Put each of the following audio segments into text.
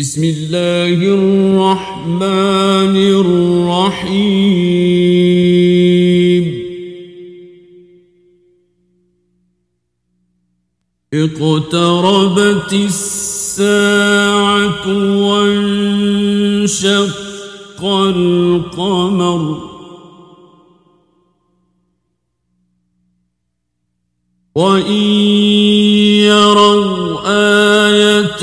بسم الله الرحمن الرحيم. اقتربت الساعة وانشق القمر. وإن يروا آية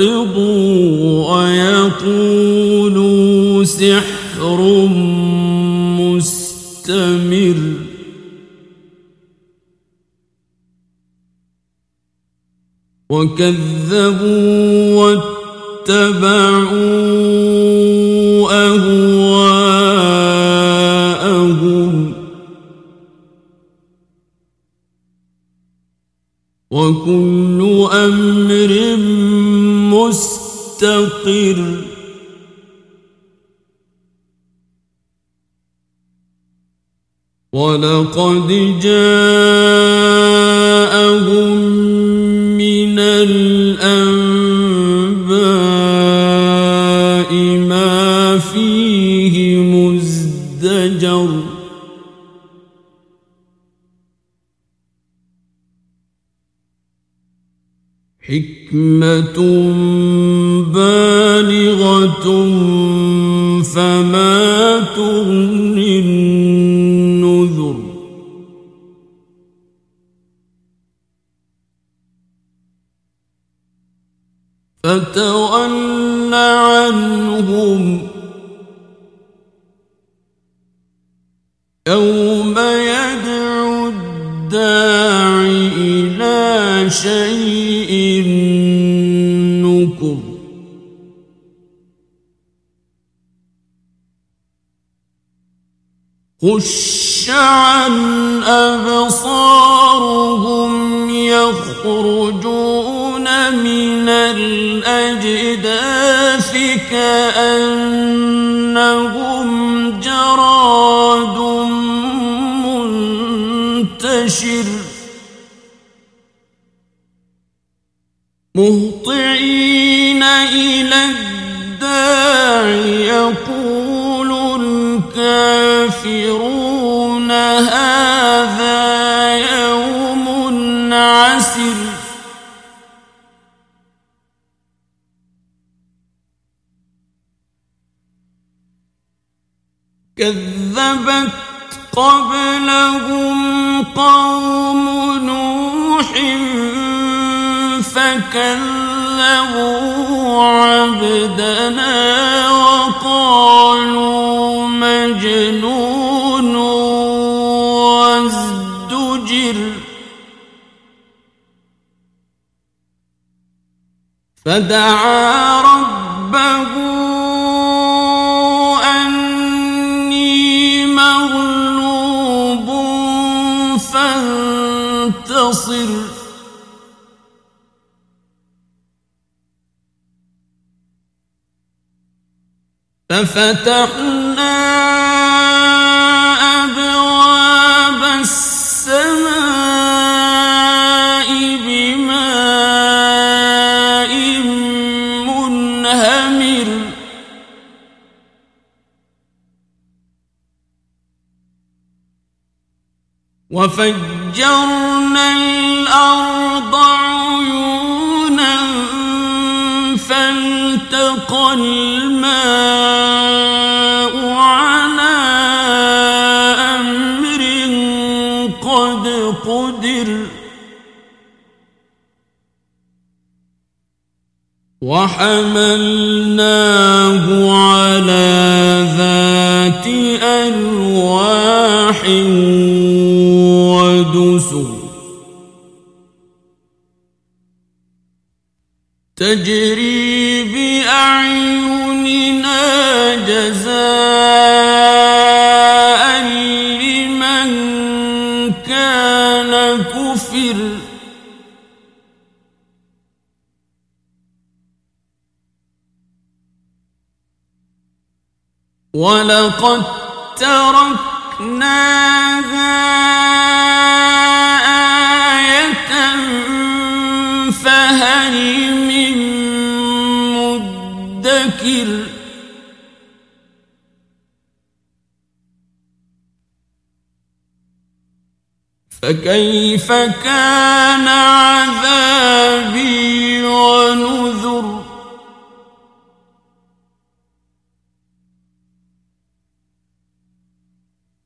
يعرضوا ويقولوا سحر مستمر. وكذبوا واتبعوا أهواءهم. وكل أمر مستقر. ولقد جاءهم حكمة بالغة فما تغني النذر. فتول عنهم يوم يدعو الداع إلى شيء خش عن أبصارهم يخرجون من الأجداث كأنهم جراد منتشر. مهطعين إلى الداع يقول الكافرون هذا يوم عسر كذبت قبلهم قوم نوح فكذبوا عبدنا وقالوا مجنون وازدجر. فدعا ربه أني مغلوب فانتصر. ففتحنا أبواب السماء بماء منهمر. وفجرنا الأرض فالتقى الماء على أمر قد قدر. وحملناه على ذات ألواح ودسر. تجري ولقد تركناها آية فهل من مدكر فكيف كان عذابي ونذر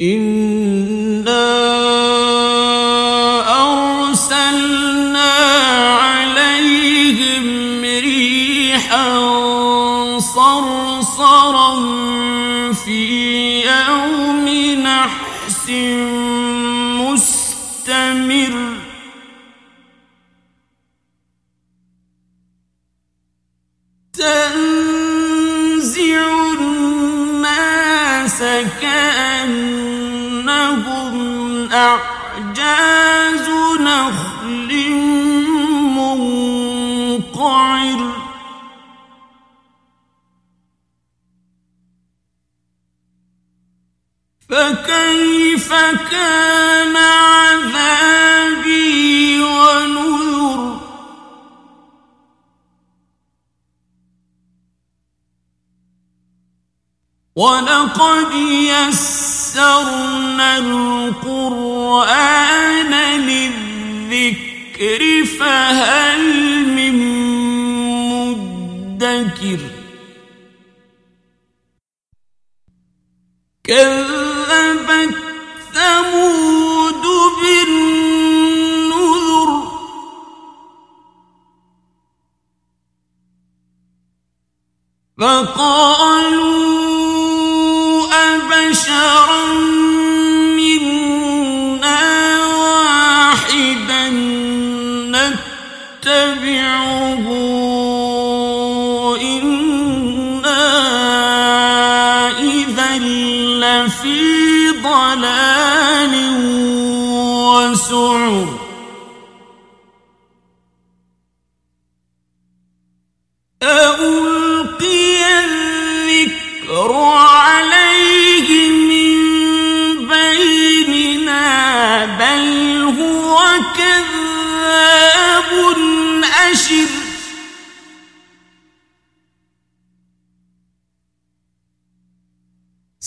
إنا الناس كأنهم أعجاز نخل منقعر. فكيف كان عذابي ولقد يسرنا القرآن للذكر فهل من مدكر كذبت ثمود بالنذر فقالوا أبشرا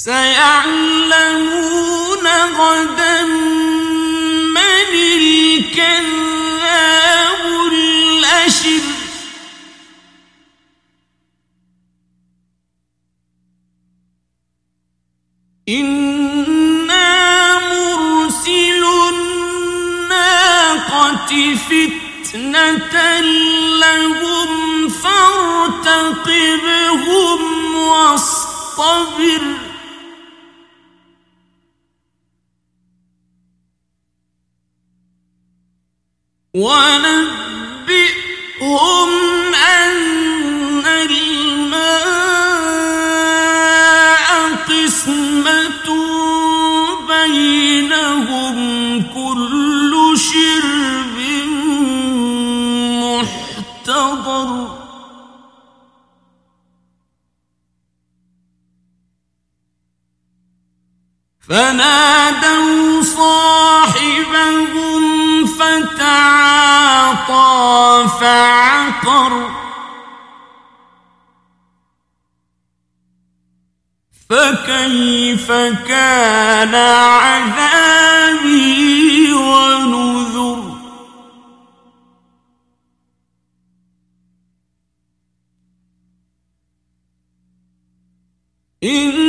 سيعلمون غدا من الكذاب الأشر. إنا مرسل الناقة فتنة لهم فارتقبهم واصطبر. ونبئهم أن الماء قسمة بينهم كل شرب محتضر فنادوا صاحبهم فعقر فكيف كان عذابي ونذر؟ إنا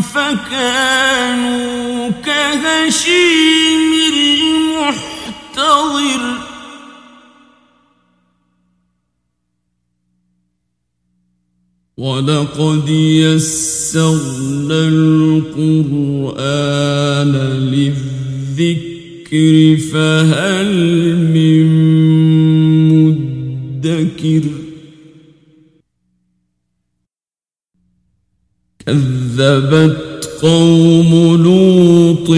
فكانوا كهشيم المحتضر. ولقد يسرنا القرآن للذكر فهل من كذبت قوم لوط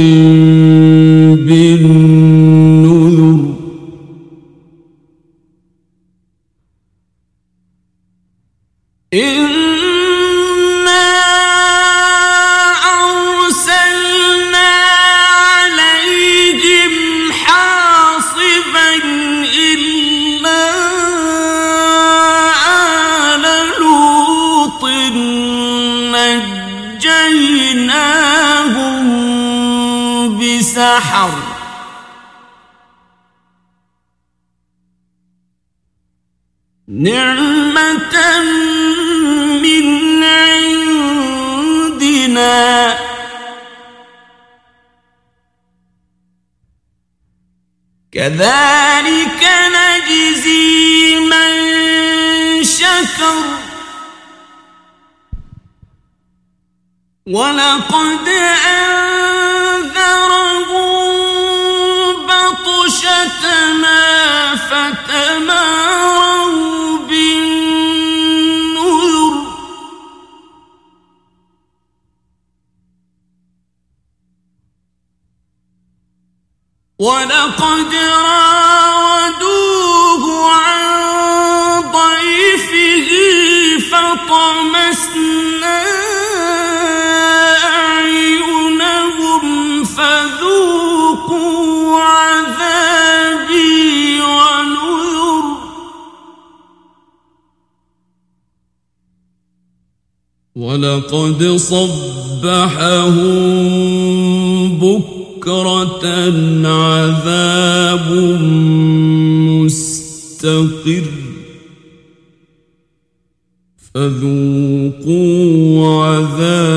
كذلك نجزي من شكر. ولقد أنذرهم بطشتنا فتماروا ولقد راودوه عن ضيفه فطمسنا أعينهم فذوقوا عذابي ونذر. ولقد صبحهم بكرة بكرة عذاب مستقر. فذوقوا عذابي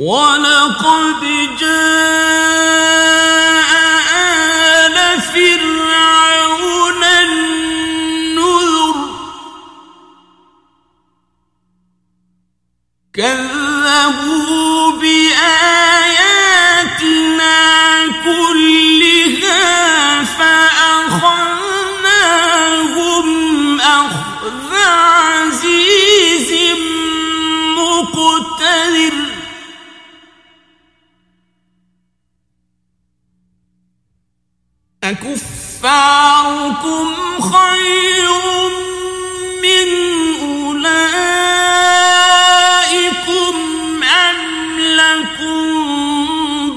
ولقد جاء أكفاركم خير من أولئكم أم لكم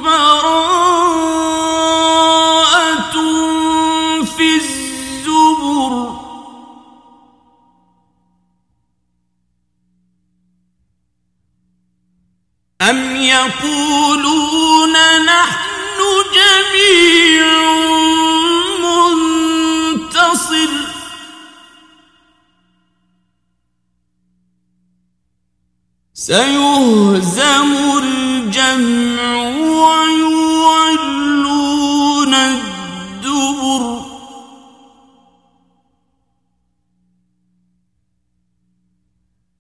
براءة في الزبر أم يقولون نحن سيهزم الجمع ويولون الدبر.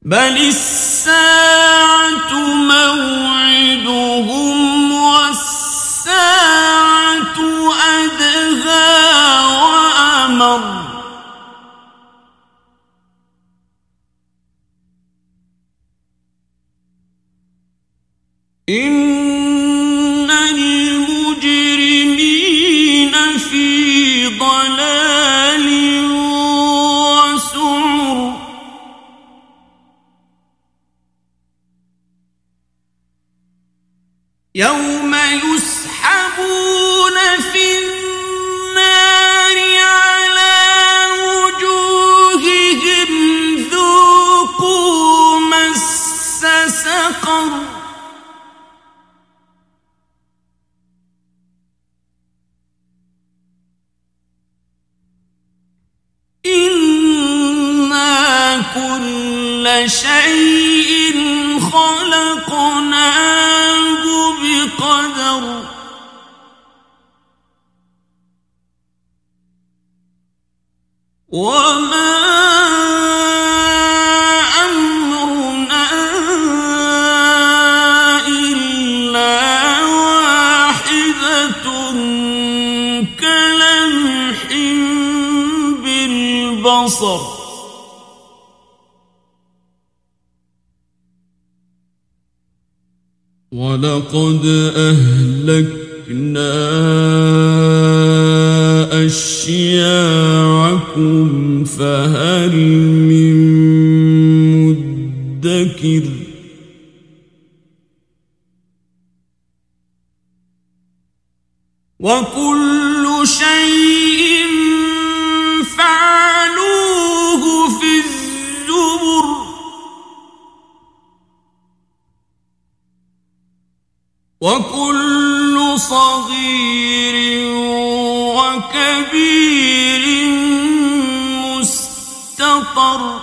بل الساعة موعدهم والساعة أدهى وأمر. إن المجرمين في ضلال وسعر. يوم وما البصر ولقد أهلكنا أشياعكم مدكر. وكل شيء فعلوه في الزبر. وكل صغير وكبير مستطر.